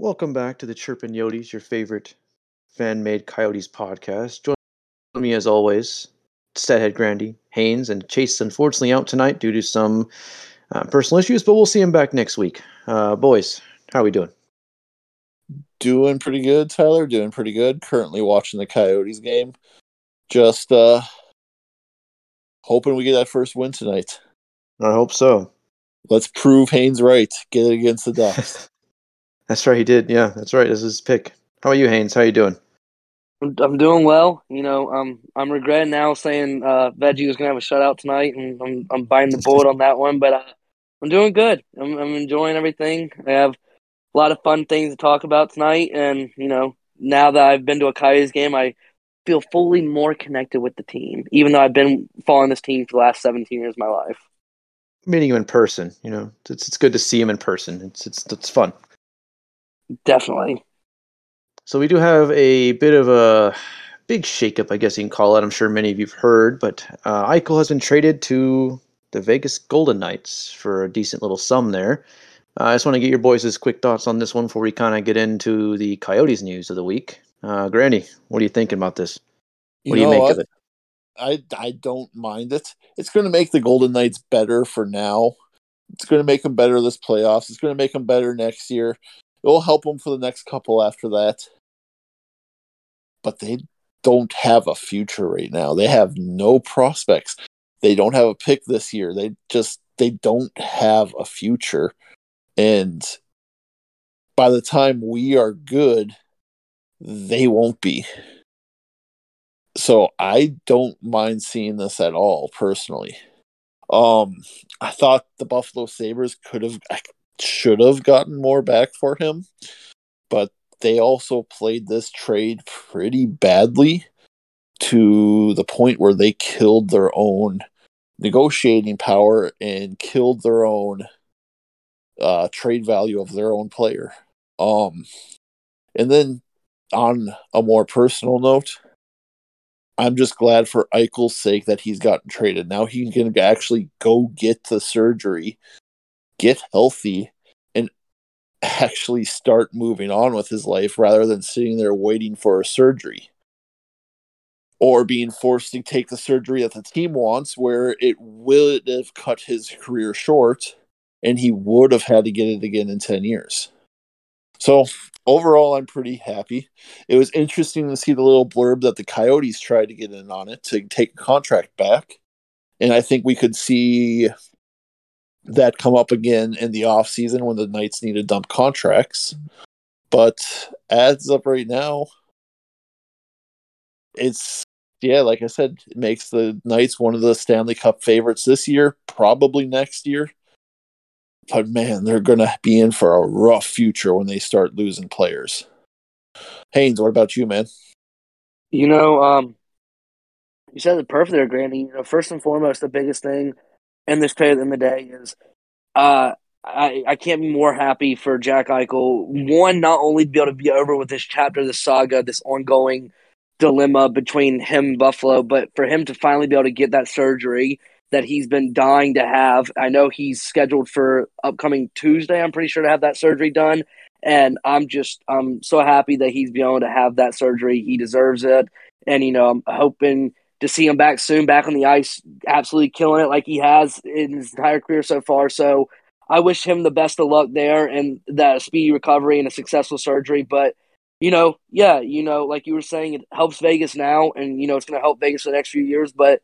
Welcome back to the Chirpin Yotes, your favorite fan-made Coyotes podcast. Join me as always, Stathead Grandy, Haynes, and Chase unfortunately out tonight due to some uh, personal issues, but we'll see him back next week. Uh, boys, how are we doing? Doing pretty good, Tyler. Doing pretty good. Currently watching the Coyotes game. Just uh hoping we get that first win tonight. I hope so. Let's prove Haynes right. Get it against the Ducks. That's right, he did. Yeah, that's right. This is his pick. How are you, Haynes? How are you doing? I'm, I'm doing well. You know, um, I'm regretting now saying uh, Veggie was gonna have a shutout tonight, and I'm I'm biting the bullet on that one. But uh, I'm doing good. I'm I'm enjoying everything. I have a lot of fun things to talk about tonight, and you know, now that I've been to a Coyotes game, I feel fully more connected with the team, even though I've been following this team for the last 17 years of my life. Meeting him in person, you know, it's it's good to see him in person. It's it's it's fun. Definitely. So we do have a bit of a big shakeup, I guess you can call it. I'm sure many of you've heard, but uh, Eichel has been traded to the Vegas Golden Knights for a decent little sum there. Uh, I just want to get your boys' quick thoughts on this one before we kind of get into the Coyotes news of the week. Uh, Granny, what are you thinking about this? What do you make what? of it? I I don't mind it. It's going to make the Golden Knights better for now. It's going to make them better this playoffs. It's going to make them better next year. It will help them for the next couple after that. But they don't have a future right now. They have no prospects. They don't have a pick this year. They just they don't have a future. And by the time we are good, they won't be. So I don't mind seeing this at all personally. Um I thought the Buffalo Sabres could have should have gotten more back for him, but they also played this trade pretty badly to the point where they killed their own negotiating power and killed their own uh, trade value of their own player. Um, and then on a more personal note, I'm just glad for Eichel's sake that he's gotten traded. Now he can actually go get the surgery, get healthy, and actually start moving on with his life rather than sitting there waiting for a surgery or being forced to take the surgery that the team wants, where it would have cut his career short and he would have had to get it again in 10 years. So, overall, I'm pretty happy. It was interesting to see the little blurb that the Coyotes tried to get in on it to take a contract back. And I think we could see that come up again in the off season when the Knights need to dump contracts. But as of right now, it's yeah, like I said, it makes the Knights one of the Stanley Cup favorites this year, probably next year. But man, they're to be in for a rough future when they start losing players. Haynes, what about you, man? You know, um, you said it perfect there, Granny. You know, first and foremost, the biggest thing in this trade in the day is uh, I, I can't be more happy for Jack Eichel. One, not only to be able to be over with this chapter the saga, this ongoing dilemma between him and Buffalo, but for him to finally be able to get that surgery that he's been dying to have. I know he's scheduled for upcoming Tuesday, I'm pretty sure, to have that surgery done. And I'm just I'm so happy that he's been able to have that surgery. He deserves it. And, you know, I'm hoping to see him back soon, back on the ice, absolutely killing it like he has in his entire career so far. So I wish him the best of luck there and that speedy recovery and a successful surgery. But you know, yeah, you know, like you were saying, it helps Vegas now, and you know, it's going to help Vegas for the next few years, but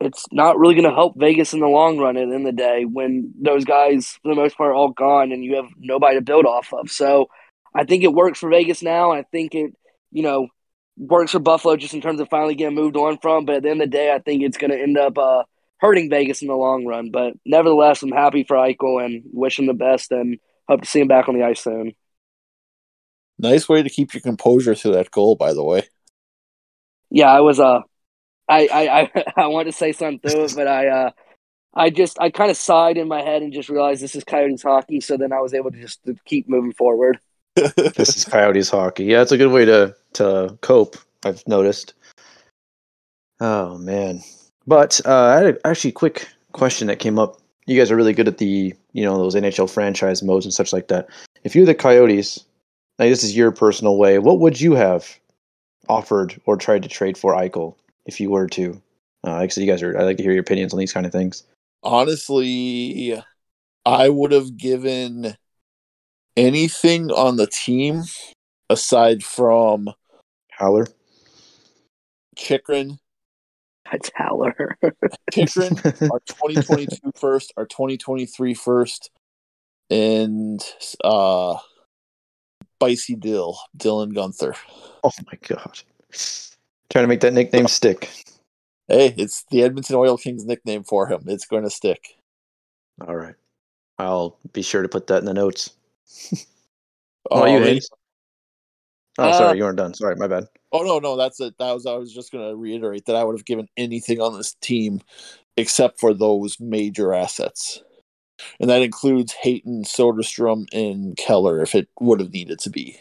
it's not really going to help Vegas in the long run. At the end of the day, when those guys, for the most part, are all gone, and you have nobody to build off of. So, I think it works for Vegas now. I think it, you know, works for Buffalo just in terms of finally getting moved on from. But at the end of the day, I think it's going to end up uh, hurting Vegas in the long run. But nevertheless, I'm happy for Eichel and wish him the best, and hope to see him back on the ice soon. Nice way to keep your composure through that goal, by the way. Yeah, I was uh I I I, I wanted to say something to it, but I uh I just I kind of sighed in my head and just realized this is Coyotes hockey, so then I was able to just keep moving forward. this is Coyotes hockey. Yeah, it's a good way to to cope. I've noticed. Oh man, but uh, I had a, actually a quick question that came up. You guys are really good at the you know those NHL franchise modes and such like that. If you're the Coyotes, Now, this is your personal way. What would you have offered or tried to trade for Eichel if you were to? Uh, like I said, you guys are. I like to hear your opinions on these kind of things. Honestly, I would have given anything on the team aside from Howler. Chychrun, That's Howler. Chychrun, our 2022 first, our 2023 first, and uh Spicy Dill, Dylan Guenther. oh my god. Trying to make that nickname stick. Hey, it's the Edmonton Oil Kings nickname for him. It's going to stick. All right. I'll be sure to put that in the notes. Oh, you and- Hayes? Oh, Uh, sorry, you weren't done. Sorry, my bad. oh no, no, that's it. That was I was just going to reiterate that I would have given anything on this team except for those major assets. And that includes Hayton, Soderstrom, and Keller if it would have needed to be.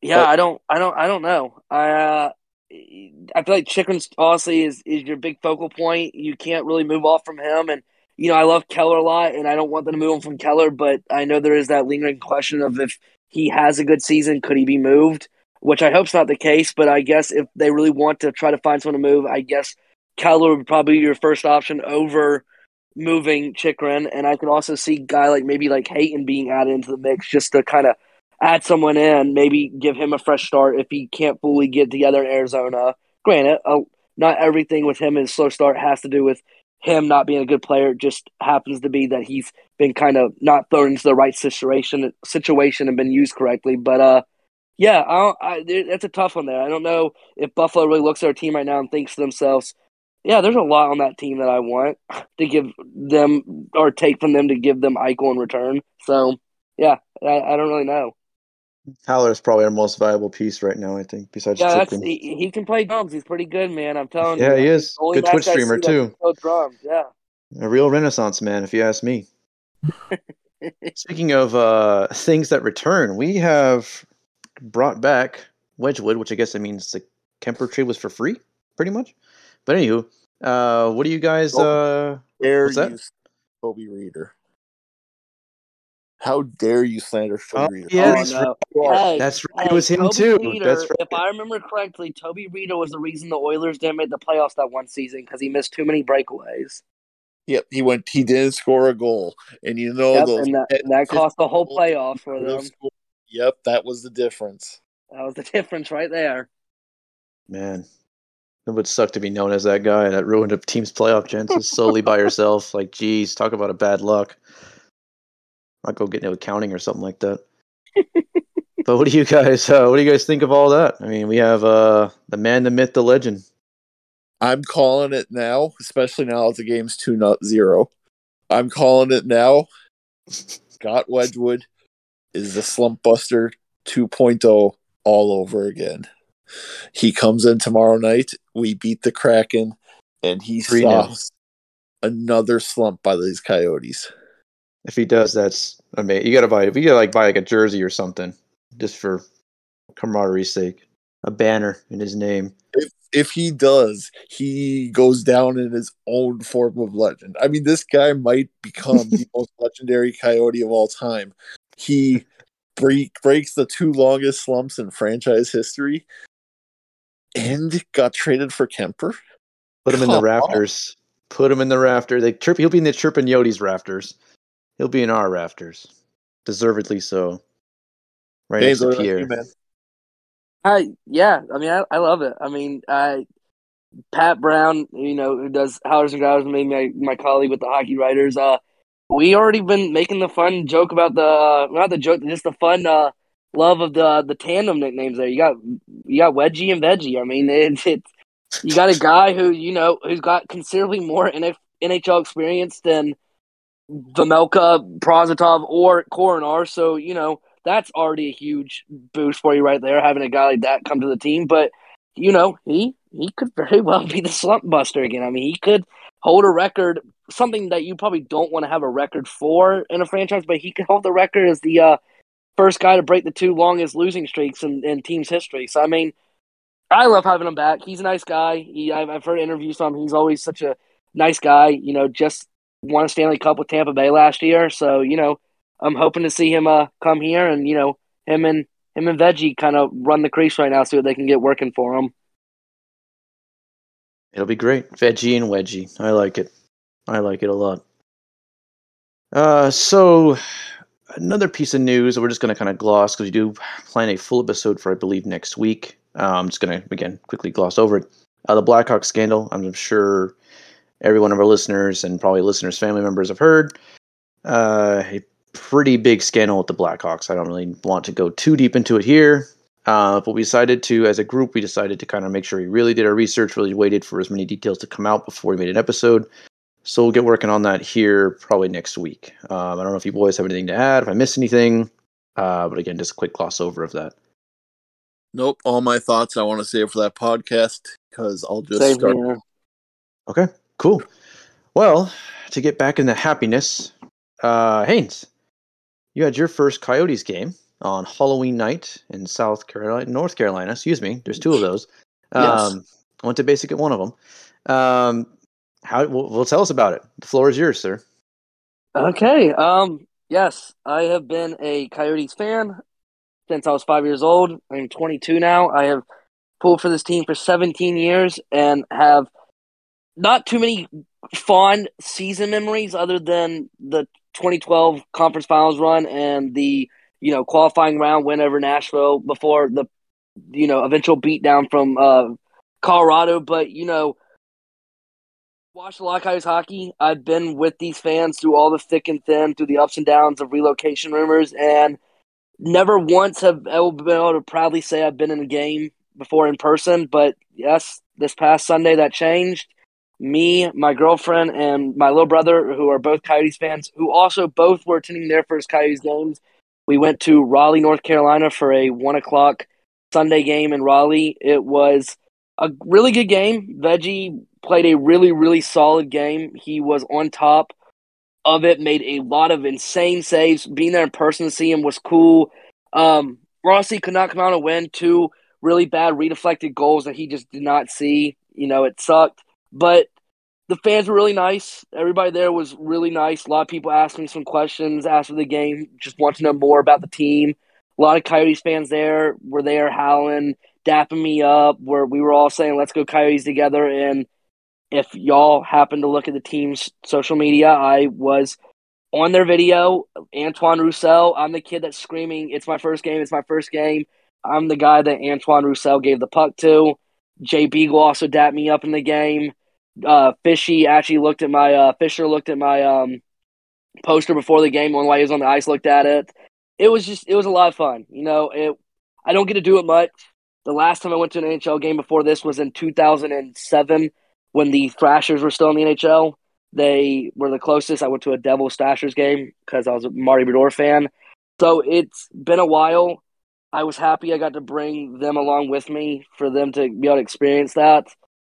Yeah, But- I don't, I don't, I don't know. I, uh, I feel like Chychrun's honestly is is your big focal point. You can't really move off from him, and you know I love Keller a lot, and I don't want them to move on from Keller, but I know there is that lingering question of if he has a good season, could he be moved? Which I hope's not the case, but I guess if they really want to try to find someone to move, I guess Keller would probably be your first option over moving Chychrun, and I could also see guy like maybe like Hayton being added into the mix just to kind of add someone in, maybe give him a fresh start if he can't fully get together in Arizona. Granted, uh, not everything with him is slow start has to do with him not being a good player. It just happens to be that he's been kind of not thrown into the right situation situation and been used correctly. But uh, yeah, I don't, I, that's a tough one there. I don't know if Buffalo really looks at our team right now and thinks to themselves, "Yeah, there's a lot on that team that I want to give them or take from them to give them Eichel in return." So yeah, I, I don't really know. Howler is probably our most valuable piece right now, I think, besides Yeah, he, he can play drums. He's pretty good, man. I'm telling Yeah, you. Yeah, he is. Good Twitch streamer, too. drums. Yeah. A real renaissance man, if you ask me. Speaking of uh, things that return, we have brought back Wedgewood, which I guess that means the Kuemper trade was for free, pretty much. But anywho, uh, what do you guys? Uh, Dare What's that? you, Toby Rieder? How dare you slander Toby Oh, Rieder? yeah, oh, that's no. You are. Hey, that's right. hey, It was him Toby too. Rieder, That's right. If I remember correctly, Toby Rieder was the reason the Oilers didn't make the playoffs that one season because he missed too many breakaways. Yep, he went. He didn't score a goal, and you know Yep, those. and that, and that cost the whole playoff for them. Yep, that was the difference. That was the difference right there. Man, it would suck to be known as that guy that ruined a team's playoff chances solely by yourself. Like, geez, talk about a bad luck. I'll go get into accounting or something like that. but what do you guys? Uh, what do you guys think of all that? I mean, we have uh, the man, the myth, the legend. I'm calling it now, especially now that the game's two not zero. I'm calling it now. Scott Wedgewood is the slump buster 2.0 all over again. He comes in tomorrow night. We beat the Kraken, and he 3-0. stops another slump by these Coyotes. If he does, that's amazing. You gotta buy. We gotta like buy like a jersey or something, just for camaraderie's sake. A banner in his name. If if he does, he goes down in his own form of legend. I mean, this guy might become the most legendary Coyote of all time. He break, breaks the two longest slumps in franchise history, and got traded for Kuemper. Put him in the Come on. rafters. Put him in the rafter. They chirp. He'll be in the chirping Yotes rafters. He'll be in our rafters, deservedly so. Right James, next to about you? I yeah, I mean, I, I love it. I mean, I Pat Brown, you know, who does Howlers and Growlers, maybe my my colleague with the hockey writers. Uh, we already been making the fun joke about the not the joke, just the fun uh love of the the tandem nicknames. There, you got you got Wedgie and Veggie. I mean, it's it's you got a guy who you know who's got considerably more NHL experience than Vejmelka, Prosvetov, or Korenar. So you know that's already a huge boost for you right there, having a guy like that come to the team. But you know, he he could very well be the slump buster again. I mean, he could hold a record, something that you probably don't want to have a record for in a franchise, but he could hold the record as the uh, first guy to break the two longest losing streaks in, in team's history. So I mean, I love having him back. He's a nice guy. He I've, I've heard interviews from him. He's always such a nice guy. You know, just won a Stanley Cup with Tampa Bay last year. So you know, I'm hoping to see him uh come here and you know him and him and Veggie kind of run the crease right now, see what they can get working for him. It'll be great. Veggie and wedgie. I like it. I like it a lot. Uh, so another piece of news that we're just going to kind of gloss because we do plan a full episode for I believe next week. Uh, I'm just going to again quickly gloss over it. Uh, the Blackhawks scandal. I'm sure every one of our listeners and probably listeners' family members have heard. Uh, pretty big scandal with the Blackhawks. I don't really want to go too deep into it here. Uh, but we decided to, as a group, we decided to kind of make sure we really did our research, really waited for as many details to come out before we made an episode. So we'll get working on that here probably next week. Um, I don't know if you boys have anything to add, if I missed anything. Uh, but again, just a quick gloss over of that. Nope, all my thoughts I want to save for that podcast because I'll just Same start. Here. Okay, cool. Well, to get back into happiness, uh, Haynes, you had your first Coyotes game on Halloween night in South Carolina, North Carolina. Excuse me. There's two of those. Um, yes. I went to basic at one of them. Um, how? Well, well, tell us about it. The floor is yours, sir. Okay. Um. Yes, I have been a Coyotes fan since I was five years old. I'm 22 now. I have pulled for this team for 17 years and have not too many fond season memories other than the 2012 conference finals run and the you know qualifying round win over Nashville before the you know eventual beatdown from uh, Colorado. But you know, watch lot of hockey. I've been with these fans through all the thick and thin, through the ups and downs of relocation rumors, and never once have I been able to proudly say I've been in a game before in person. But yes, this past Sunday that changed. Me, my girlfriend, and my little brother, who are both Coyotes fans, who also both were attending their first Coyotes games. We went to Raleigh, North Carolina for a one o'clock Sunday game in Raleigh. It was a really good game. Veggie played a really, really solid game. He was on top of it, made a lot of insane saves. Being there in person to see him was cool. Um, Rossi could not come out and win two really bad redeflected goals that he just did not see. You know, it sucked. But the fans were really nice. Everybody there was really nice. A lot of people asked me some questions after the game, just want to know more about the team. A lot of Coyotes fans there were there howling, dapping me up, where we were all saying, let's go Coyotes together. And if y'all happen to look at the team's social media, I was on their video. Antoine Roussel, I'm the kid that's screaming, It's my first game, it's my first game. I'm the guy that Antoine Roussel gave the puck to. Jay Beagle also dapped me up in the game. Uh, Fishy actually looked at my uh, Fischer looked at my um, poster before the game. While he was on the ice, looked at it. It was just it was a lot of fun. You know, it. I don't get to do it much. The last time I went to an NHL game before this was in 2007 when the Thrashers were still in the NHL. They were the closest. I went to a Devils Thrashers game because I was a Marty Brodeur fan. So it's been a while. I was happy I got to bring them along with me for them to be able to experience that.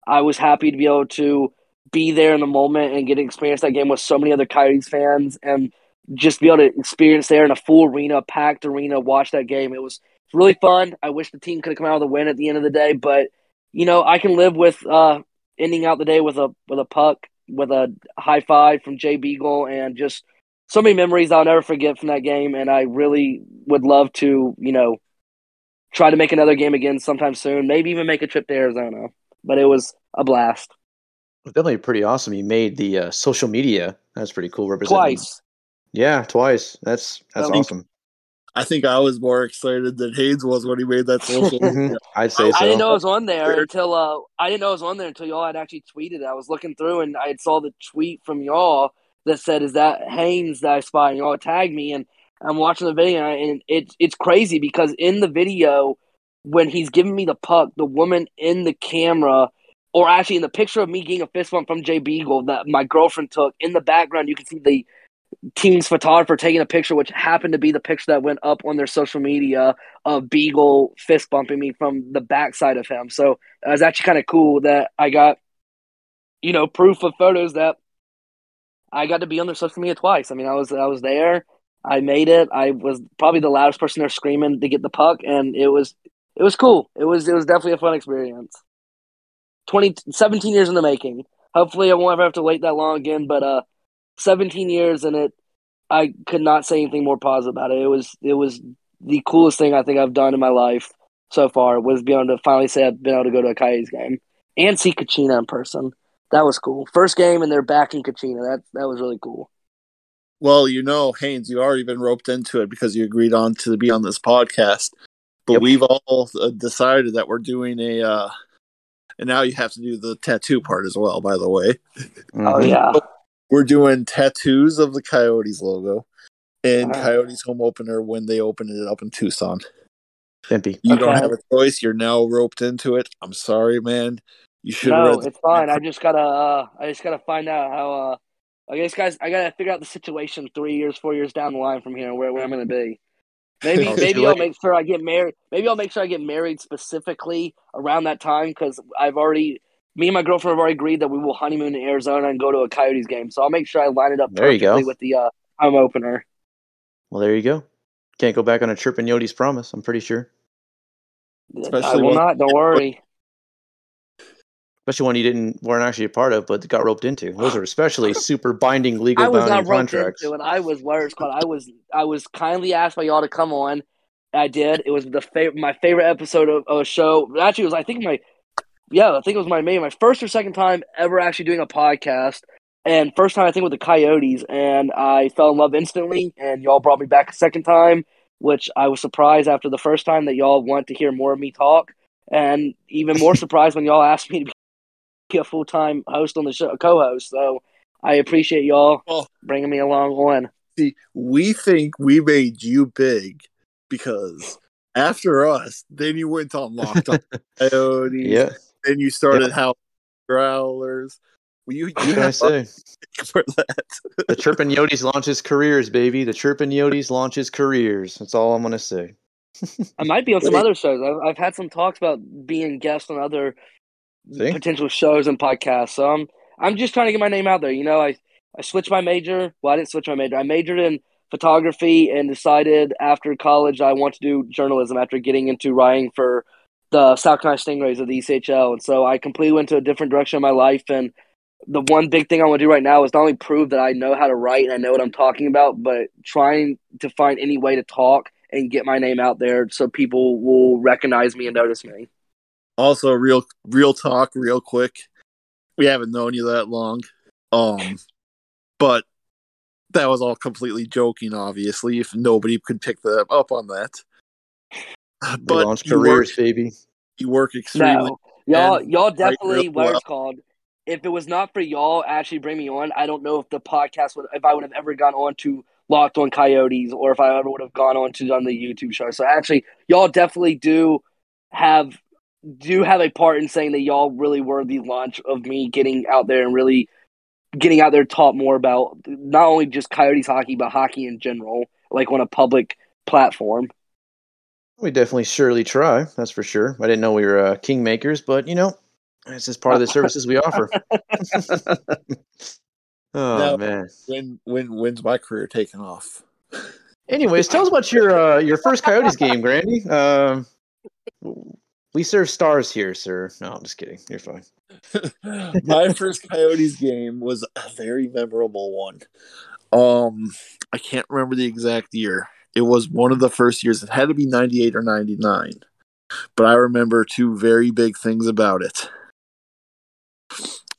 I was happy to be able to be there in the moment and get to experience that game with so many other Coyotes fans and just be able to experience there in a full arena, packed arena, watch that game. It was really fun. I wish the team could have come out with a win at the end of the day, but you know, I can live with uh, ending out the day with a with a puck, with a high five from Jay Beagle, and just so many memories I'll never forget from that game. And I really would love to, you know, try to make another game again sometime soon. Maybe even make a trip to Arizona. But it was a blast. Definitely pretty awesome. You made the uh, social media. That's pretty cool. Twice. Yeah, twice. That's that's awesome. I think I was more excited than Haynes was when he made that social. Mm-hmm. I'd say so. I didn't know it was on there until uh, I didn't know it was on there until y'all had actually tweeted. It. I was looking through and I saw the tweet from y'all that said, "Is that Haynes that I spy?" And y'all tagged me, and I'm watching the video, and it's it's crazy because in the video when he's giving me the puck, the woman in the camera, or actually in the picture of me getting a fist bump from Jay Beagle that my girlfriend took, in the background you can see the team's photographer taking a picture, which happened to be the picture that went up on their social media of Beagle fist bumping me from the backside of him. So it was actually kind of cool that I got, you know, proof of photos that I got to be on their social media twice. I mean, I was I was there. I made it. I was probably the loudest person there screaming to get the puck, and it was it was cool. It was it was definitely a fun experience. 20, 17 years in the making. Hopefully, I won't ever have to wait that long again. But uh, 17 years and it. I could not say anything more positive about it. It was it was the coolest thing I think I've done in my life so far was being able to finally say I've been able to go to a Coyotes game and see Kachina in person. That was cool. First game and they're back in Kachina. That that was really cool. Well, you know, Haynes, you've already been roped into it because you agreed on to be on this podcast. But Yep. we've all uh, decided that we're doing a, uh, and now you have to do the tattoo part as well. By the way, Oh Mhm. yeah. we're doing tattoos of the Coyotes logo and Alright. Coyotes home opener when they opened it up in Tucson. Pimpy. You don't have a choice. You're now roped into it. I'm sorry, man. You should No, it's fine. I just gotta uh, I just gotta find out how uh I guess guys I gotta figure out the situation three years, four years down the line from here where, where I'm gonna be. Maybe Oh, maybe I'll make sure I get married. Maybe I'll make sure I get married specifically around that time because I've already me and my girlfriend have already agreed that we will honeymoon in Arizona and go to a Coyotes game. So I'll make sure I line it up There you perfectly go. with the uh, home opener. Well, there you go. Can't go back on a Chirpin Yotes promise. I'm pretty sure, I Especially will when- not. Don't worry. Especially one you didn't weren't actually a part of, but got roped into. Those are especially super binding legal I was roped contracts. into it. I was where it's called. I was I was kindly asked by y'all to come on. I did. It was the favorite, my favorite episode of, of a show. Actually, it was I think my yeah, I think it was my main my first or second time ever actually doing a podcast, and first time I think with the Coyotes, and I fell in love instantly. And y'all brought me back a second time, which I was surprised after the first time that y'all want to hear more of me talk, and even more surprised when y'all asked me to be a full time host on the show, co-host. So I appreciate y'all Well- bringing me along on. See, we think we made you big because after us, then you went on Locked On Coyotes. Yeah, Then you started House Growlers. Well, you, you what can I say? for that. The Chirpin Yotes launches careers, baby. The Chirpin Yotes launches careers. That's all I'm gonna say. I might be on some Wait. other shows. I've, I've had some talks about being guest on other See? potential shows and podcasts. So I'm I'm just trying to get my name out there. You know, I I switched my major. Well, I didn't switch my major. I majored in photography and decided after college I want to do journalism after getting into writing for the South Carolina Stingrays of the ECHL. And so I completely went to a different direction in my life. And the one big thing I want to do right now is not only prove that I know how to write and I know what I'm talking about, but trying to find any way to talk and get my name out there so people will recognize me and notice me. Also, real real talk, real quick. We haven't known you that long. Um but that was all completely joking, obviously, if nobody could pick that up on that. We But launch you work, careers, baby. you work extremely No, y'all, y'all definitely what well. it's called. If it was not for y'all actually bring me on, I don't know if the podcast would, if I would have ever gone on to Locked On Coyotes, or if I ever would have gone on to on the YouTube show. So actually, y'all definitely do have do have a part in saying that y'all really were the launch of me getting out there and really getting out there, to talk more about not only just Coyotes hockey, but hockey in general, like on a public platform. We definitely surely try. That's for sure. I didn't know we were uh, kingmakers, but you know, it's just part of the services we offer. oh No. man. when when when's my career taking off? Anyways, tell us about your uh, your first Coyotes game, Grandy. Um, we serve stars here, sir. No, I'm just kidding. You're fine. my first Coyotes game was a very memorable one. Um, I can't remember the exact year. It was one of the first years. It had to be 98 or 99. But I remember two very big things about it.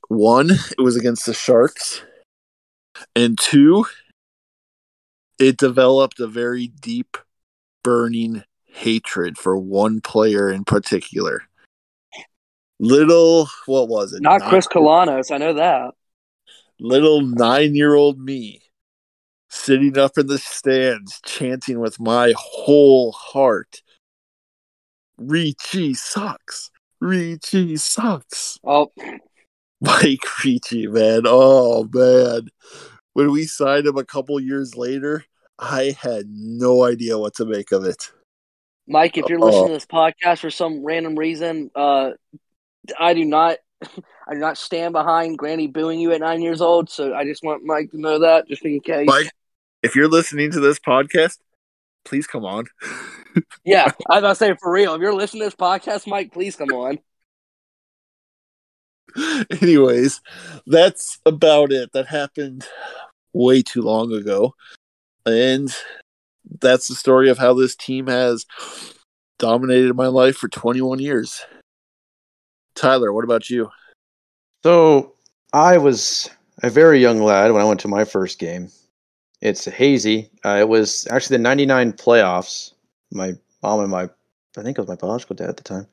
One, it was against the Sharks. And two, it developed a very deep, burning hatred for one player in particular. Little, what was it? Not Chris Kalanos, I know that. little nine year old me sitting up in the stands chanting with my whole heart Ricci sucks. Ricci sucks. Oh, Mike Ricci, man. Oh man. When we signed him a couple years later, I had no idea what to make of it. Mike, if you're Uh-oh. listening to this podcast for some random reason, uh, I do not, I do not stand behind Granny booing you at nine years old. So I just want Mike to know that, just in case. Mike, if you're listening to this podcast, please come on. Yeah, I was about to say for real. If you're listening to this podcast, Mike, please come on. Anyways, that's about it. That happened way too long ago. And that's the story of how this team has dominated my life for 21 years. Tyler, what about you? So I was a very young lad when I went to my first game. It's hazy. Uh, it was actually the 99 playoffs. My mom and my, I think it was my biological dad at the time.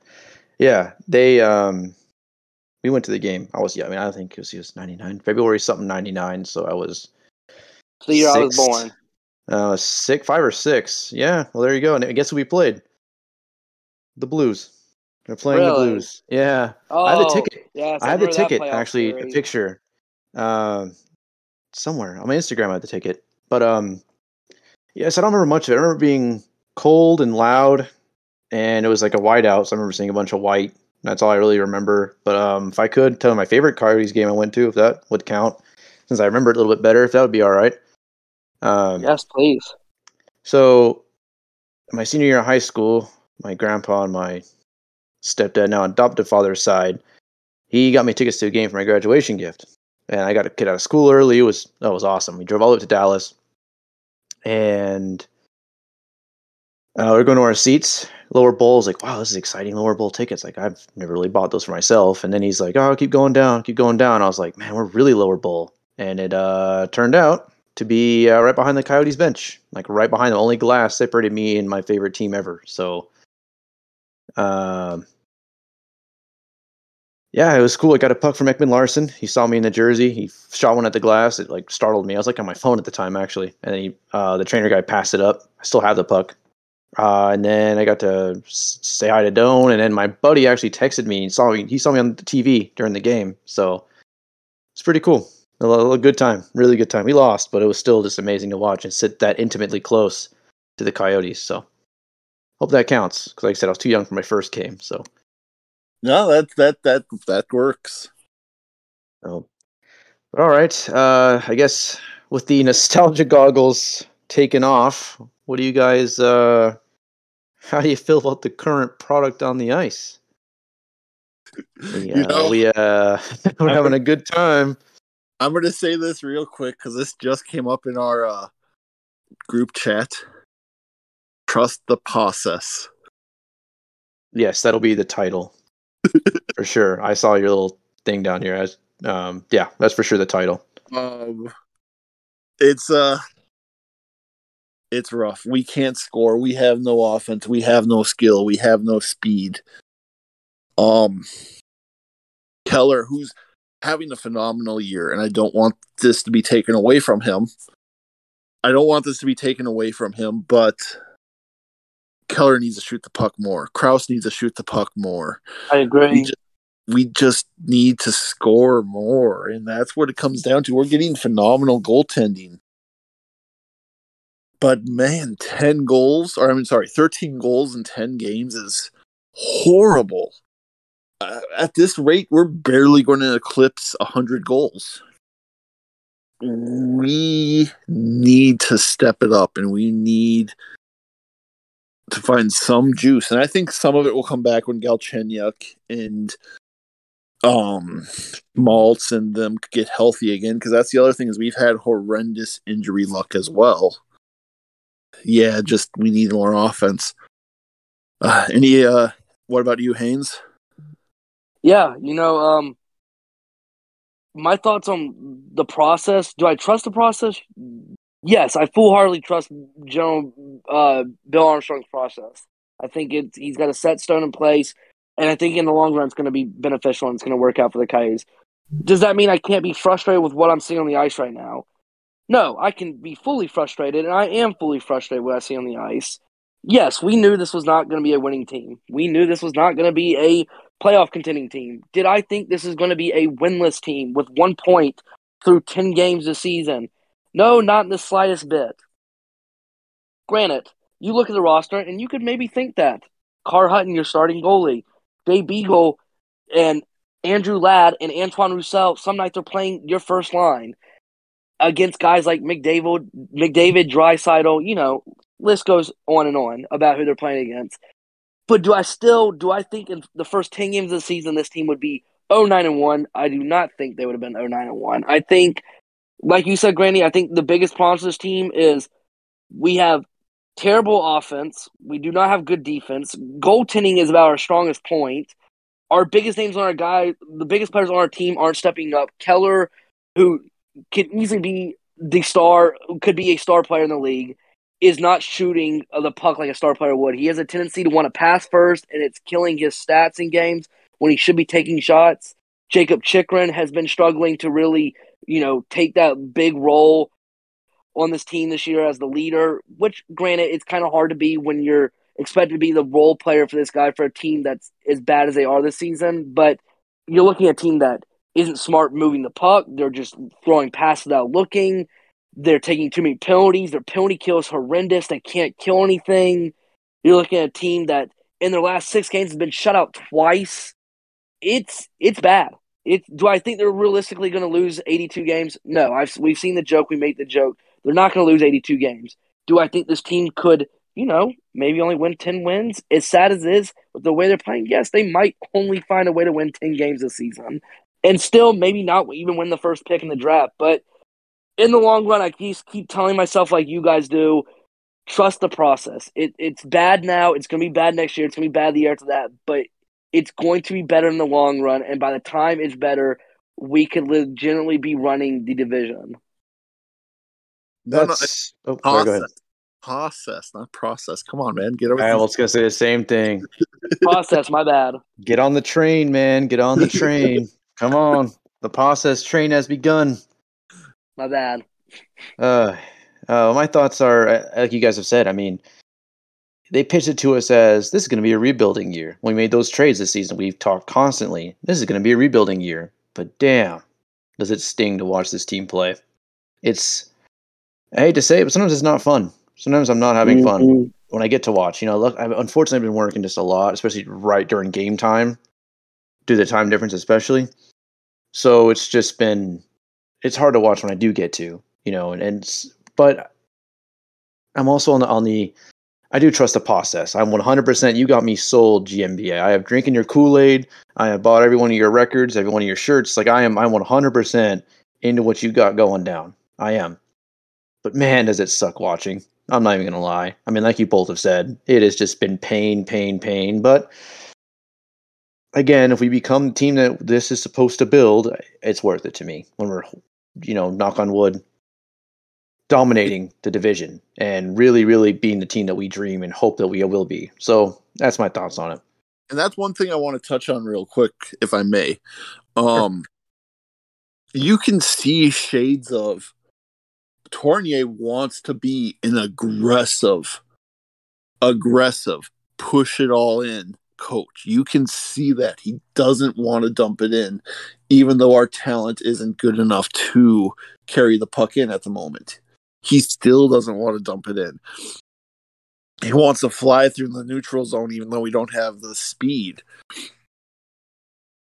Yeah, they, um, we went to the game. I was, yeah, I mean, I think it was, it was 99, February something 99. So I was, the year I was born. Uh, six, five or six. Yeah. Well, there you go. And guess who we played? The Blues. They're playing Really? the Blues. Yeah. Oh, I have the ticket. Yes, I have the ticket actually, a picture, um, somewhere on my Instagram. I have the ticket, but um, yes, I don't remember much of it. I remember being cold and loud, and it was like a whiteout. So I remember seeing a bunch of white. That's all I really remember. But um, if I could tell my favorite Coyotes game I went to, if that would count, since I remember it a little bit better, if that would be all right. Um, Yes, please. so, my senior year of high school, my grandpa and my stepdad, now adopted father's side, he got me tickets to a game for my graduation gift, and I got to get out of school early. It was that was awesome. We drove all the way to Dallas, and uh, we are going to our seats. Lower bowl is like, wow, this is exciting. Lower bowl tickets. Like I've never really bought those for myself. And then he's like, oh, keep going down, keep going down. I was like, man, we're really lower bowl, and it uh, turned out to be uh, right behind the Coyotes bench, like right behind the only glass separated me and my favorite team ever. So, um, yeah, it was cool. I got a puck from Ekman-Larsson. He saw me in the jersey. He shot one at the glass. It like startled me. I was like on my phone at the time actually, and then he, uh, the trainer guy passed it up. I still have the puck. Uh, and then I got to say hi to Doan, and then my buddy actually texted me and saw me. He saw me on the TV during the game, so it's pretty cool. A, a good time, really good time. We lost, but it was still just amazing to watch and sit that intimately close to the Coyotes. So hope that counts. Because like I said, I was too young for my first game. So, No, that that that that works. so. But all right. Uh, I guess with the nostalgia goggles taken off, what do you guys? Uh, how do you feel about the current product on the ice? We, You uh, know, we uh, we're having a good time. I'm going to say this real quick because this just came up in our uh, group chat. Trust the process. Yes, that'll be the title for sure. I saw your little thing down here. As um, yeah, that's for sure the title. Um, it's uh, it's rough. We can't score. We have no offense. We have no skill. We have no speed. Um, Keller, who's having a phenomenal year, and I don't want this to be taken away from him. I don't want this to be taken away from him, but Keller needs to shoot the puck more. Crouse needs to shoot the puck more. I agree. We just, we just need to score more, and that's what it comes down to. We're getting phenomenal goaltending, but man, ten goals, or I mean, sorry, thirteen goals in ten games is horrible. Uh, at this rate, we're barely going to eclipse hundred goals. We need to step it up, and we need to find some juice. And I think some of it will come back when Galchenyuk and um Schmaltz and them get healthy again. Because that's the other thing is we've had horrendous injury luck as well. Yeah, just we need more offense. Uh, any uh, what about you, Haynes? Yeah, you know, um, my thoughts on the process. Do I trust the process? Yes, I full heartedly trust General uh, Bill Armstrong's process. I think it's he's got a set stone in place, and I think in the long run it's going to be beneficial and it's going to work out for the Coyotes. Does that mean I can't be frustrated with what I'm seeing on the ice right now? No, I can be fully frustrated, and I am fully frustrated with what I see on the ice. Yes, we knew this was not going to be a winning team. We knew this was not going to be a playoff contending team. Did I think this is going to be a winless team with one point through 10 games this season? No, not in the slightest bit. Granted, you look at the roster and you could maybe think that. Carter Hutton, your starting goalie. Jay Beagle and Andrew Ladd and Antoine Roussel, some nights are playing your first line against guys like McDavid, McDavid, Draisaitl, you know, list goes on and on about who they're playing against. But do I still do I think in the first ten games of the season this team would be 09 and 1? I do not think they would have been 09 and 1. I think like you said, Granny, I think the biggest problem to this team is we have terrible offense. We do not have good defense. Goaltending is about our strongest point. Our biggest names on our guy, the biggest players on our team aren't stepping up. Keller, who can easily be the star, could be a star player in the league, is not shooting the puck like a star player would. He has a tendency to want to pass first, and it's killing his stats in games when he should be taking shots. Jakob Chychrun has been struggling to really, you know, take that big role on this team this year as the leader, which granted it's kind of hard to be when you're expected to be the role player for this guy for a team that's as bad as they are this season, but you're looking at a team that isn't smart moving the puck. They're just throwing passes without looking. They're taking too many penalties. Their penalty kill is horrendous. They can't kill anything. You're looking at a team that in their last six games has been shut out twice. It's it's bad. It, do I think they're realistically going to lose 82 games? No. I've, we've seen the joke. We make the joke. They're not going to lose 82 games. Do I think this team could, you know, maybe only win 10 wins? As sad as it is, with the way they're playing, yes, they might only find a way to win 10 games this season. And still, maybe not even win the first pick in the draft. But in the long run, I keep, keep telling myself, like you guys do, trust the process. It, it's bad now. It's going to be bad next year. It's going to be bad the year after that. But it's going to be better in the long run. And by the time it's better, we could legitimately be running the division. No, no, oh, sorry, process. process, not process. Come on, man, get over. I was gonna say the same thing. process, my bad. Get on the train, man. Get on the train. Come on, the process train has begun. My bad. Uh, uh, my thoughts are uh, like you guys have said. I mean, they pitched it to us as this is going to be a rebuilding year. When we made those trades this season, we've talked constantly. This is going to be a rebuilding year. But damn, does it sting to watch this team play? It's I hate to say it, but sometimes it's not fun. Sometimes I'm not having mm-hmm. fun when I get to watch. You know, look, I've unfortunately been working just a lot, especially right during game time, due to the time difference, especially. So it's just been, it's hard to watch when I do get to, you know, and, and but I'm also on the on the, I do trust the process. I'm 100%. You got me sold, GMBA. I have drinking your Kool Aid. I have bought every one of your records, every one of your shirts. Like I am, I'm 100% into what you got going down. I am. But man, does it suck watching. I'm not even gonna lie. I mean, like you both have said, it has just been pain, pain, pain. But again, if we become the team that this is supposed to build, it's worth it to me. When we're, you know, knock on wood, dominating the division and really, really being the team that we dream and hope that we will be. So that's my thoughts on it. And that's one thing I want to touch on real quick, if I may. Um, sure. you can see shades of Tourigny wants to be an aggressive, aggressive, push it all in coach. You can see that he doesn't want to dump it in, even though our talent isn't good enough to carry the puck in at the moment. He still doesn't want to dump it in. He wants to fly through the neutral zone, even though we don't have the speed.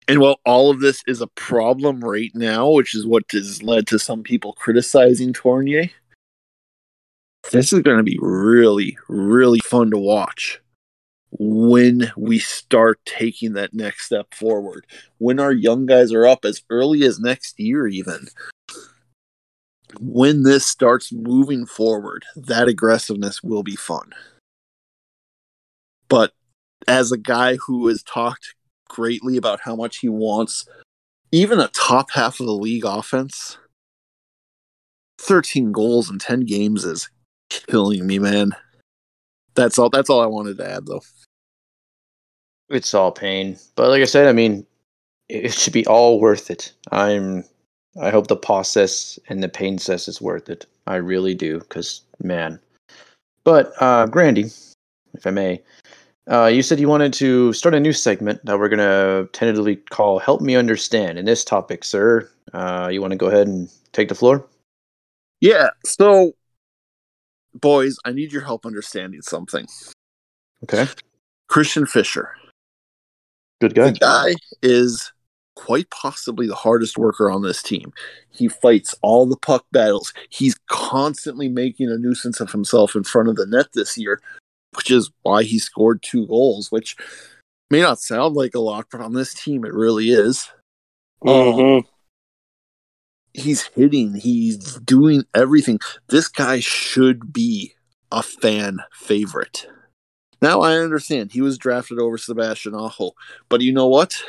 And while all of this is a problem right now, which is what has led to some people criticizing Tourigny, this is going to be really, really fun to watch when we start taking that next step forward. When our young guys are up as early as next year, even. When this starts moving forward, that aggressiveness will be fun. But as a guy who has talked greatly about how much he wants even a top half of the league offense. 13 goals in 10 games is killing me, man. That's all that's all I wanted to add though. It's all pain. But like I said, I mean, it should be all worth it. I'm I hope the process and the pain cess is worth it. I really do, because man. But uh Grandy, if I may, uh, you said you wanted to start a new segment that we're going to tentatively call Help Me Understand. In this topic, sir, uh, you want to go ahead and take the floor? Yeah. So, boys, I need your help understanding something. Okay. Christian Fischer. Good guy. The guy is quite possibly the hardest worker on this team. He fights all the puck battles. He's constantly making a nuisance of himself in front of the net this year, which is why he scored two goals, which may not sound like a lot, but on this team it really is. Mm-hmm. Um, he's hitting, he's doing everything. This guy should be a fan favorite. Now I understand he was drafted over Sebastian Aho, but you know what?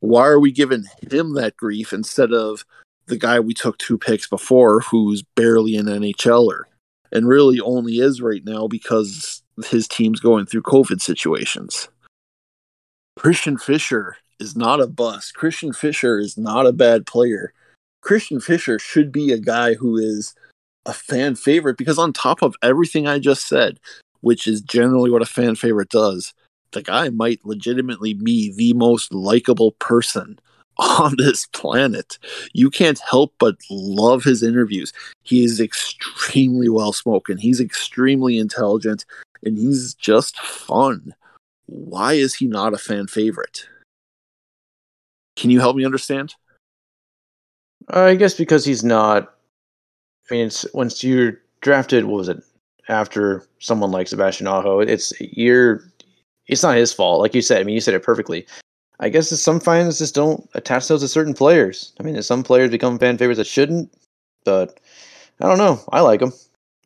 Why are we giving him that grief instead of the guy we took two picks before who's barely an NHLer and really only is right now because his team's going through COVID situations? Christian Fischer is not a bust. Christian Fischer is not a bad player. Christian Fischer should be a guy who is a fan favorite because on top of everything I just said, which is generally what a fan favorite does, the guy might legitimately be the most likable person on this planet. You can't help but love his interviews. He is extremely well spoken. He's extremely intelligent and he's just fun. Why is he not a fan favorite? Can you help me understand? I guess because he's not. I mean, it's once you're drafted, what was it after someone like Sebastian Aho? It's you're. It's not his fault, like you said. I mean, you said it perfectly. I guess some fans just don't attach those to certain players. I mean, some players become fan favorites that shouldn't, but I don't know. I like him.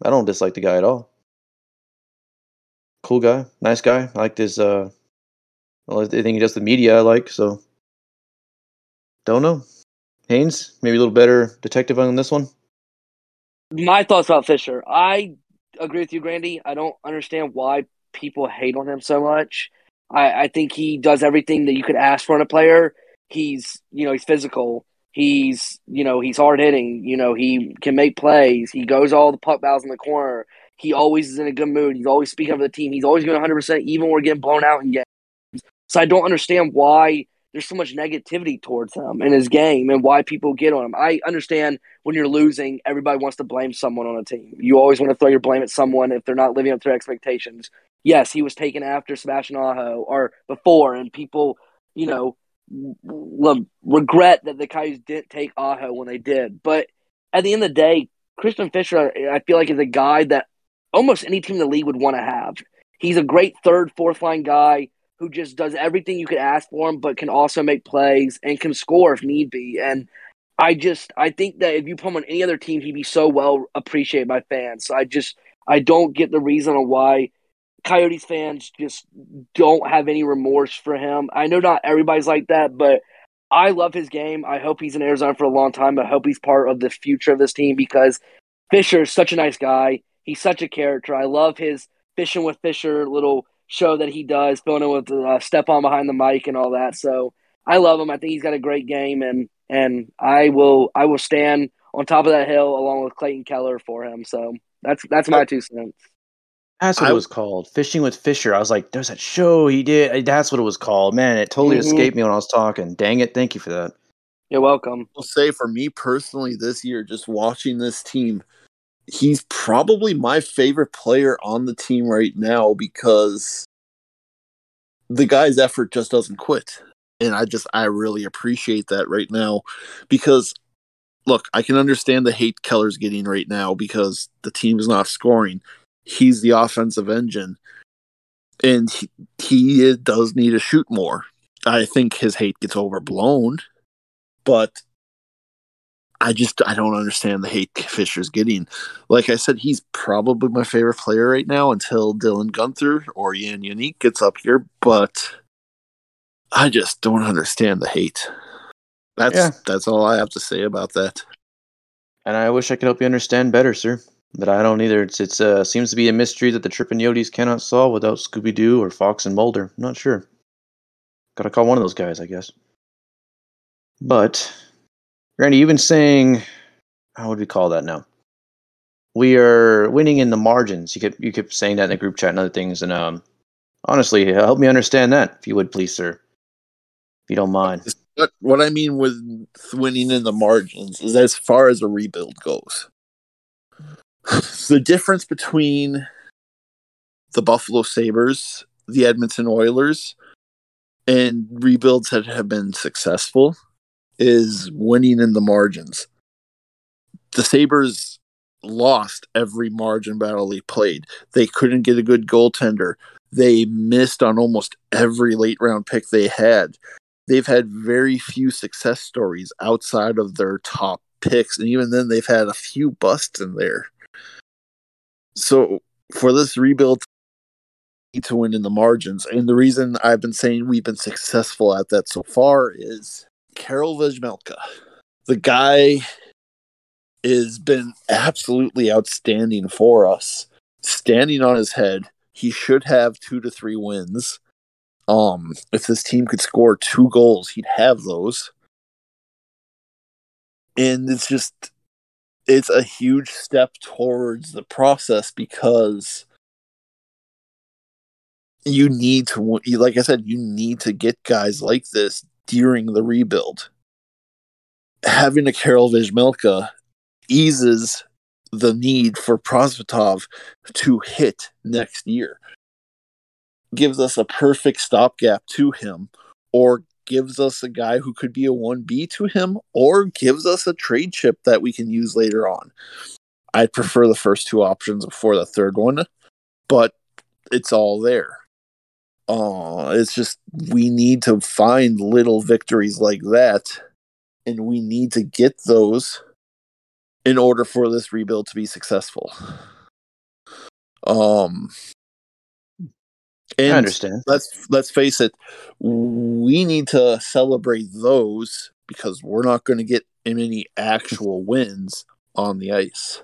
I don't dislike the guy at all. Cool guy, nice guy. I liked his. uh well, I think he does the media I like, so don't know. Haynes, maybe a little better detective on this one. My thoughts about Fischer. I agree with you, Grandy. I don't understand why people hate on him so much. I, I think he does everything that you could ask for in a player. He's, you know, he's physical. He's, you know, he's hard hitting. You know, he can make plays. He goes all the puck battles in the corner. He always is in a good mood. He's always speaking for the team. He's always going 100%, even when we're getting blown out in games. So I don't understand why there's so much negativity towards him and his game and why people get on him. I understand when you're losing, everybody wants to blame someone on a team. You always want to throw your blame at someone if they're not living up to their expectations. Yes, he was taken after Sebastian Aho or before, and people, you know, regret that the Coyotes didn't take Aho when they did. But at the end of the day, Christian Fischer, I feel like, is a guy that almost any team in the league would want to have. He's a great third, fourth line guy who just does everything you could ask for him, but can also make plays and can score if need be. And I just I think that if you put him on any other team, he'd be so well appreciated by fans. So I just I don't get the reason on why Coyotes fans just don't have any remorse for him. I know not everybody's like that, but I love his game. I hope he's in Arizona for a long time. I hope he's part of the future of this team because Fischer is such a nice guy. He's such a character. I love his fishing with Fischer little show that he does, filling in with uh, Stepan behind the mic and all that. So I love him. I think he's got a great game, and and I will I will stand on top of that hill along with Clayton Keller for him. So that's that's my two cents. That's what I, it was called. Fishing with Fischer. I was like, there's that show he did. That's what it was called. Man, it totally mm-hmm. escaped me when I was talking. Dang it. Thank you for that. You're welcome. I'll say for me personally this year, just watching this team, he's probably my favorite player on the team right now because the guy's effort just doesn't quit. And I just I really appreciate that right now because look, I can understand the hate Keller's getting right now because the team is not scoring. He's the offensive engine and he, he does need to shoot more. I think his hate gets overblown, but I just I don't understand the hate Fischer's getting. Like I said, he's probably my favorite player right now until Dylan Guenther or Jan Jenik gets up here, but I just don't understand the hate. That's yeah. that's all I have to say about that. And I wish I could help you understand better, sir. But I don't either. It's it's uh seems to be a mystery that the Chirpin' Yotes cannot solve without Scooby Doo or Fox and Mulder. I'm not sure. Gotta call one of those guys, I guess. But Randy, you've been saying, how would we call that now? We are winning in the margins. You kept you kept saying that in the group chat and other things, and um, honestly, help me understand that, if you would, please, sir, if you don't mind. What I mean with winning in the margins is as far as a rebuild goes. the difference between the Buffalo Sabres, the Edmonton Oilers, and rebuilds that have been successful is winning in the margins. The Sabres lost every margin battle they played. They couldn't get a good goaltender. They missed on almost every late round pick they had. They've had very few success stories outside of their top picks, and even then, they've had a few busts in there. So for this rebuild to win in the margins. And the reason I've been saying we've been successful at that so far is Karel Vejmelka. The guy has been absolutely outstanding for us. Standing on his head, he should have two to three wins. Um, if this team could score two goals, he'd have those. And it's just it's a huge step towards the process because you need to like i said you need to get guys like this during the rebuild. Having a karel vejmelka eases the need for prosvetov to hit next year. Gives us a perfect stopgap to him or gives us a guy who could be a 1b to him or gives us a trade chip that we can use later on. I'd prefer the first two options before the third one but it's all there uh, it's just we need to find little victories like that, and we need to get those in order for this rebuild to be successful. Um, and I understand. Let's let's face it, we need to celebrate those because we're not going to get any actual wins on the ice.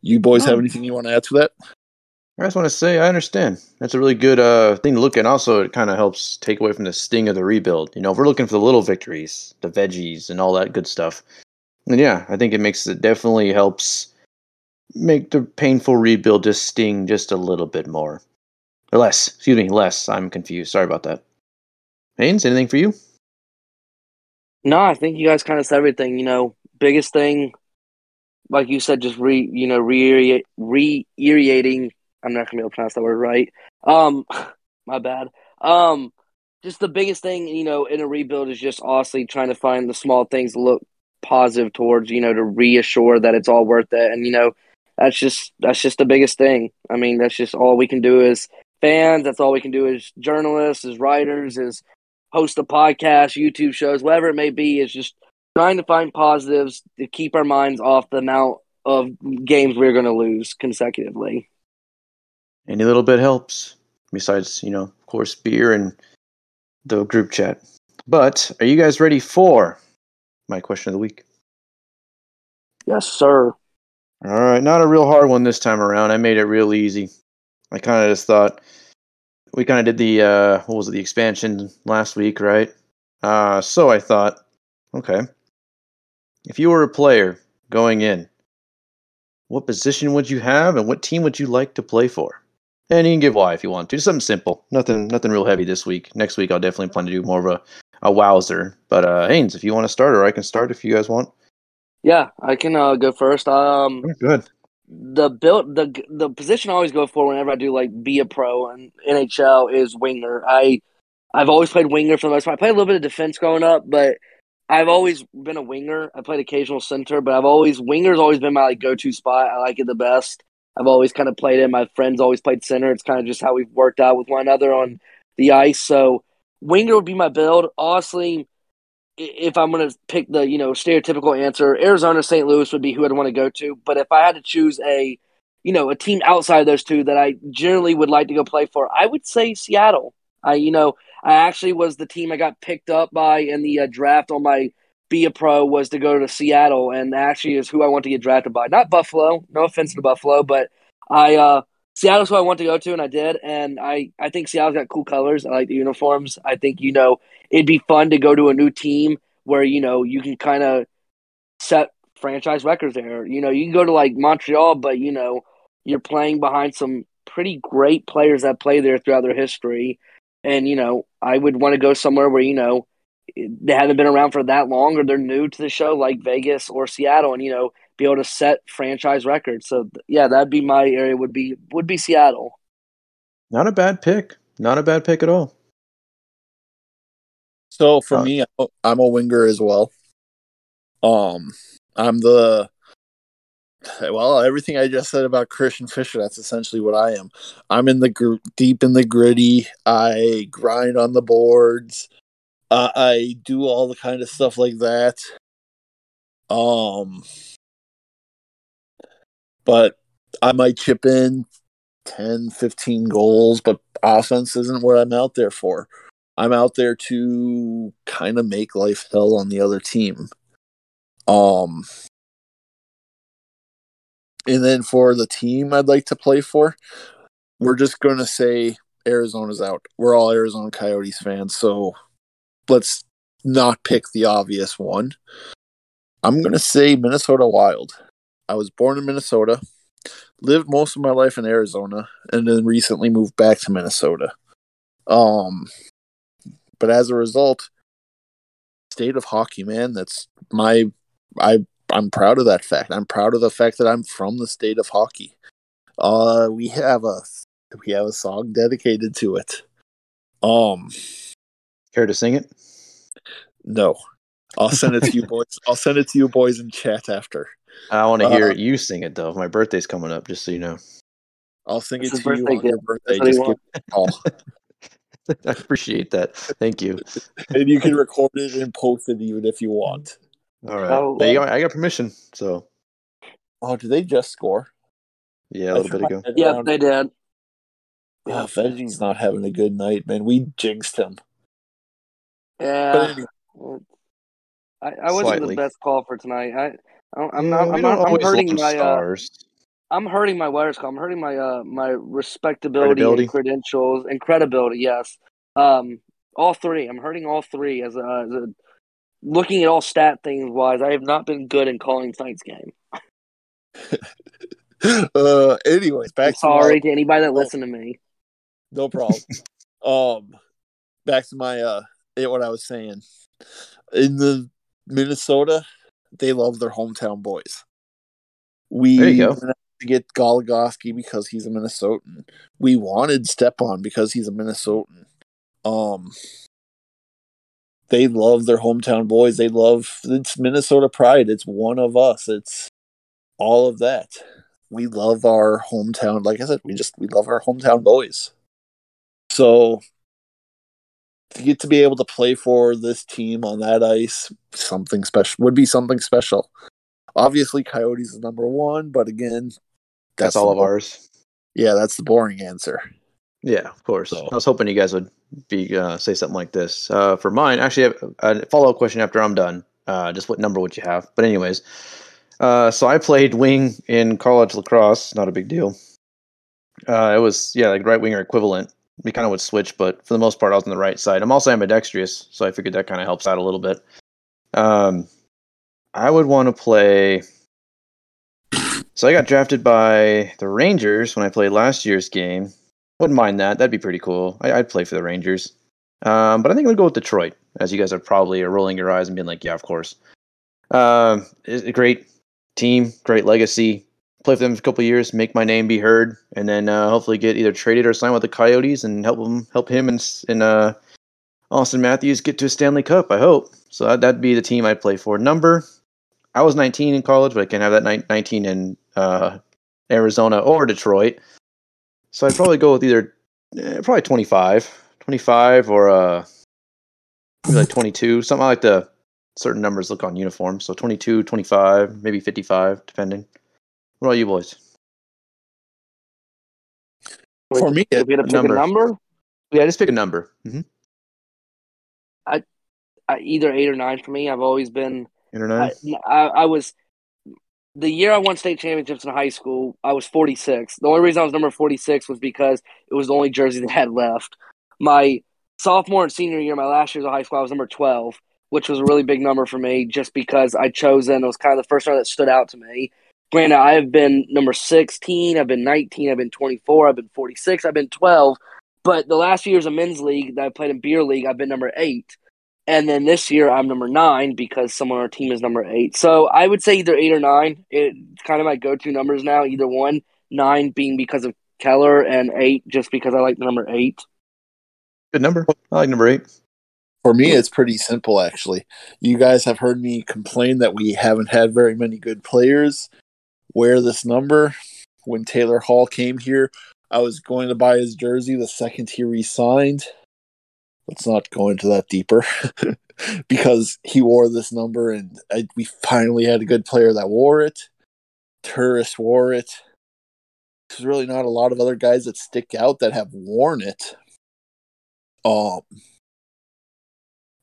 You boys have anything you want to add to that? I just want to say I understand. That's a really good uh, thing to look at. Also, it kind of helps take away from the sting of the rebuild. You know, if we're looking for the little victories, the veggies, and all that good stuff, then yeah, I think it makes it definitely helps make the painful rebuild just sting just a little bit more, or less. Excuse me, less. I'm confused. Sorry about that. Haynes, anything for you? No, I think you guys kind of said everything. You know, biggest thing, like you said, just re you know re reiterating I'm not gonna be able to pronounce that word right. Um, my bad. Um, just the biggest thing, you know, in a rebuild is just honestly trying to find the small things to look positive towards, you know, to reassure that it's all worth it. And you know, that's just that's just the biggest thing. I mean, that's just all we can do as fans. That's all we can do as journalists, as writers, as host a podcast, YouTube shows, whatever it may be. Is just trying to find positives to keep our minds off the amount of games we're going to lose consecutively any little bit helps. Besides, you know, of course, beer and the group chat. But are you guys ready for my question of the week? Yes, sir. All right, not a real hard one this time around. I made it real easy. I kind of just thought we kind of did the uh, what was it, the expansion last week, right? Uh, so I thought, okay, if you were a player going in, what position would you have, and what team would you like to play for? And you can give why if you want to. Just something simple. Nothing nothing real heavy this week. Next week I'll definitely plan to do more of a, a wowzer. But uh Haynes, if you want to start or I can start if you guys want. Yeah, I can uh, go first. Um good. The build the the position I always go for whenever I do like be a pro and NHL is winger. I I've always played winger for the most part. I played a little bit of defense growing up, but I've always been a winger. I played occasional center, but I've always winger's always been my like go to spot. I like it the best. I've always kind of played it. My friends always played center. It's kind of just how we've worked out with one another on the ice. So winger would be my build. Honestly, if I'm going to pick the you know stereotypical answer, Arizona, St. Louis would be who I'd want to go to. But if I had to choose a you know a team outside of those two that I generally would like to go play for, I would say Seattle. I you know I actually was the team I got picked up by in the uh, draft on my be a pro was to go to Seattle, and actually is who I want to get drafted by. Not Buffalo. No offense to Buffalo, but I uh, Seattle's who I want to go to, and I did. And I I think Seattle's got cool colors. I like the uniforms. I think you know it'd be fun to go to a new team where you know you can kind of set franchise records there. You know, you can go to like Montreal, but you know you're playing behind some pretty great players that play there throughout their history. And you know, I would want to go somewhere where you know they haven't been around for that long or they're new to the show like Vegas or Seattle and you know be able to set franchise records. So yeah, that'd be my area would be would be Seattle. Not a bad pick. Not a bad pick at all. So for uh, me, I'm a winger as well. Um, I'm the well, everything I just said about Christian Fischer, that's essentially what I am. I'm in the gr- deep in the gritty. I grind on the boards. Uh, I do all the kind of stuff like that. Um, but I might chip in 10, 15 goals, but offense isn't what I'm out there for. I'm out there to kind of make life hell on the other team. Um, and then for the team I'd like to play for, we're just going to say Arizona's out. We're all Arizona Coyotes fans, so let's not pick the obvious one. I'm going to say Minnesota Wild. I was born in Minnesota, lived most of my life in Arizona, and then recently moved back to Minnesota. Um, but as a result, state of hockey, man, that's my I I'm proud of that fact. I'm proud of the fact that I'm from the state of hockey. Uh, we have a we have a song dedicated to it. Um, Care to sing it? no, I'll send it to you boys. I'll send it to you boys in chat after. I want to hear Uh, you sing it though. My birthday's coming up, just so you know. I'll sing It's it to you birthday on your birthday. That's what he Just give me a call. I appreciate that. Thank you. and you can record it and post it even if you want. All right. Oh, But you got- I got permission, so Oh, did they just score? yeah, a little bit ago. Yep, they did. Yeah, Oh, Veggie's not having a good night, man. We jinxed him. Yeah. anyway, I, I wasn't the best call for tonight. I, I I'm not. I'm don't. I'm hurting my. Uh. I'm hurting my Weathers call. I'm hurting my uh my respectability and credentials and credibility. Yes. Um, all three. I'm hurting all three as a, as a looking at all stat things wise. I have not been good in calling tonight's game. uh, anyways, back I'm to sorry my, to anybody that listened to me. no problem. um, back to my uh, what I was saying. In the Minnesota, they love their hometown boys. We There you go. to get Goligoski because he's a Minnesotan. We wanted Stepan because he's a Minnesotan. Um, they love their hometown boys. They love it's Minnesota pride. It's one of us. It's all of that. We love our hometown. Like I said, we just we love our hometown boys. So to get to be able to play for this team on that ice, something special would be something special. Obviously, Coyotes is number one, but again, That's the all of bo- ours. Yeah, that's the boring answer. Yeah, of course. So- I was hoping you guys would be uh, say something like this. Uh, for mine, actually, I have a follow up question after I'm done. Uh, just what number would you have? But anyways, uh, so I played wing in college lacrosse. Not a big deal. Uh, it was yeah, like right winger equivalent. We kind of would switch, but for the most part, I was on the right side. I'm also ambidextrous, so I figured that kind of helps out a little bit. Um, I would want to play. So I got drafted by the Rangers when I played last year's game. Wouldn't mind that. That'd be pretty cool. I, I'd play for the Rangers. Um, but I think I'd go with Detroit, as you guys are probably rolling your eyes and being like, yeah, of course. Um, great team, great legacy. Play for them for a couple years, make my name be heard, and then uh, hopefully get either traded or signed with the Coyotes and help him help him and and uh, Auston Matthews get to a Stanley Cup. I hope so. That, that'd be the team I'd play for. Number, I was 19 in college, but I can't have that ni- 19 in uh, Arizona or Detroit. So I'd probably go with either eh, probably 25, 25 or uh like 22, something like the certain numbers look on uniforms. So 22, 25, maybe 55, depending. What about you boys? For me, if you had to pick number. a number, Yeah, just pick a number. hmm uh, either eight or nine for me. I've always been Eight or nine. I, I, I was the year I won state championships in high school. I was 46. The only reason I was number 46 was because it was the only jersey they had left. My sophomore and senior year, my last year of high school, I was number 12, which was a really big number for me, just because I chosen. It was kind of the first one that stood out to me. Granted, I have been number 16, I've been 19, I've been 24, I've been 46, I've been 12. But the last few years of men's league that I played in beer league, I've been number eight. And then this year I'm number nine because someone on our team is number eight. So I would say either eight or nine. It's kind of my go-to numbers now. Either one, nine being because of Keller, and eight just because I like the number eight. Good number. I like number eight. For me, it's pretty simple, actually. You guys have heard me complain that we haven't had very many good players wear this number. When Taylor Hall came here, I was going to buy his jersey the second he re-signed. Let's not go into that deeper because he wore this number, and I, we finally had a good player that wore it. Tourist wore it. there's really not a lot of other guys that stick out that have worn it. Um,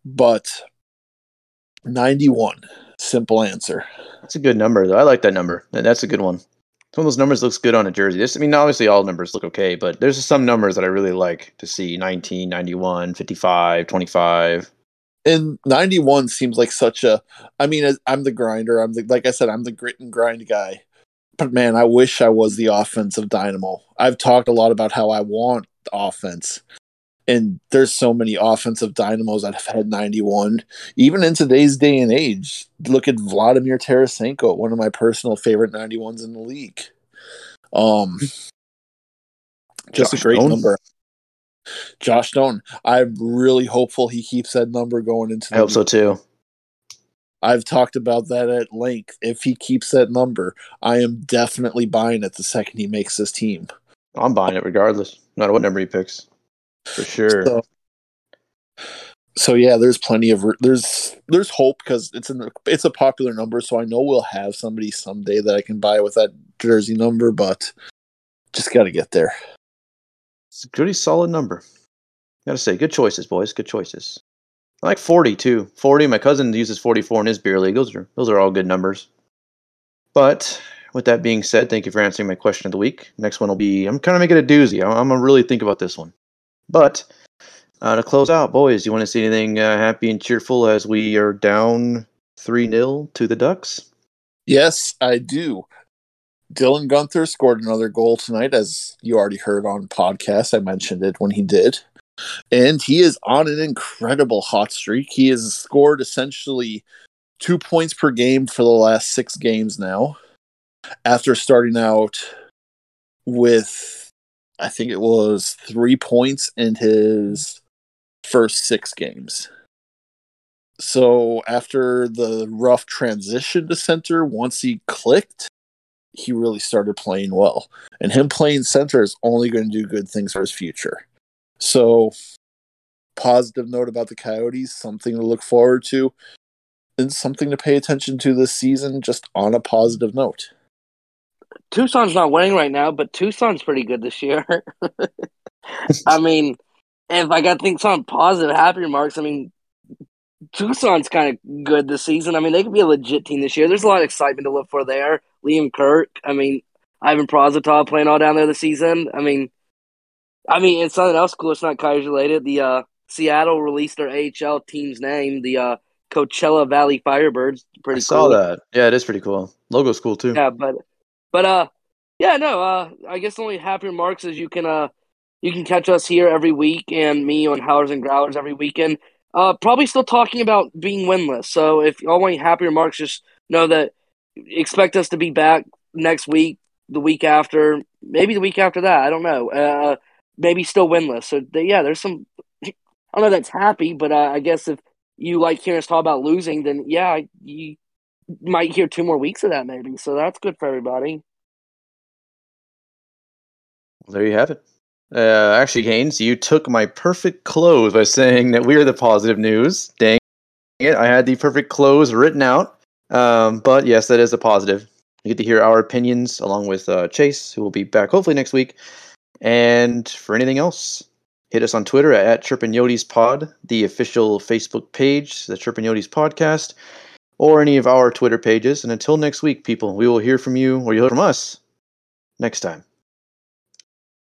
but 91, simple answer. That's a good number, though. I like that number. That's a good one. Some of those numbers looks good on a jersey. This, I mean, obviously all numbers look okay, but there's some numbers that I really like to see 19, 91, 55, 25. And 91 seems like such a, I mean, I'm the grinder. I'm the, like I said, I'm the grit and grind guy. But man, I wish I was the offensive dynamo. I've talked a lot about how I want offense. And there's so many offensive dynamos that have had 91. Even in today's day and age, look at Vladimir Tarasenko, one of my personal favorite 91s in the league. Um, just Josh a great Stone. number. Josh Stone. I'm really hopeful he keeps that number going into. I hope so too. I've talked about that at length. If he keeps that number, I am definitely buying it the second he makes this team. I'm buying it regardless, no matter what number he picks, for sure. So, so yeah, there's plenty of there's there's hope because it's an it's a popular number, so I know we'll have somebody someday that I can buy with that jersey number, but just got to get there. It's a pretty solid number. Gotta say, good choices, boys. Good choices. I like 40 too. 40. My cousin uses 44 in his beer league. Those are those are all good numbers. But with that being said, thank you for answering my question of the week. Next one will be I'm kind of making a doozy. I'm, I'm gonna really think about this one. But uh, to close out, boys, you want to see anything uh, happy and cheerful as we are down three 0 to the Ducks? Yes, I do. Dylan Guenther scored another goal tonight, as you already heard on podcast. I mentioned it when he did and he is on an incredible hot streak. He has scored essentially two points per game for the last six games now, after starting out with, I think it was three points in his first six games. So after the rough transition to center, once he clicked, he really started playing well. And him playing center is only going to do good things for his future. So, positive note about the Coyotes, something to look forward to, and something to pay attention to this season, just on a positive note. Tucson's not winning right now, but Tucson's pretty good this year. I mean, if I got to think something positive, happy remarks, I mean, Tucson's kind of good this season. I mean, they could be a legit team this year. There's a lot of excitement to look for there. Liam Kirk, I mean, Ivan Prosvetov playing all down there this season. I mean, I mean, it's something else cool. It's not college related. The uh, Seattle released their AHL team's name, the uh, Coachella Valley Firebirds. Pretty I saw that. Yeah, it is pretty cool. Logo's cool too. Yeah, but but uh, yeah, no. Uh, I guess the only happy remarks is you can uh, you can catch us here every week and me on Howlers and Growlers every weekend. Uh, probably still talking about being winless. So if y'all want happy remarks, just know that expect us to be back next week, the week after, maybe the week after that. I don't know. Uh, maybe still winless. So yeah, there's some. I don't know that's happy, but uh, I guess if you like hearing us talk about losing, then yeah, you might hear two more weeks of that maybe. So that's good for everybody. Well, there you have it. Uh, actually, Haynes, you took my perfect close by saying that we are the positive news. Dang it, I had the perfect close written out. Um, but yes, that is a positive. You get to hear our opinions along with uh, Chase, who will be back hopefully next week. And for anything else, hit us on Twitter at, at Chirpin Pod, the official Facebook page, the Chirpin Yotes Podcast, or any of our Twitter pages. And until next week, people, we will hear from you, or you'll hear from us next time.